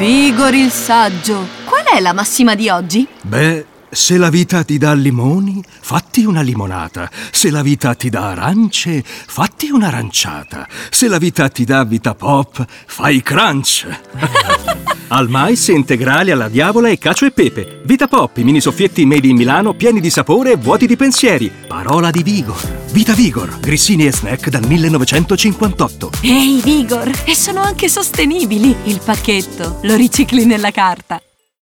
Vigor il saggio. Qual è la massima di oggi? Beh, se la vita ti dà limoni, fatti una limonata. Se la vita ti dà arance, fatti un'aranciata. Se la vita ti dà vita pop, fai crunch. Al mais integrali alla diavola e cacio e pepe. Vita pop, i mini soffietti made in Milano pieni di sapore e vuoti di pensieri. Parola di Vigor. Vita Vigor, grissini e snack dal 1958. Ehi, Vigor! E sono anche sostenibili. Il pacchetto lo ricicli nella carta.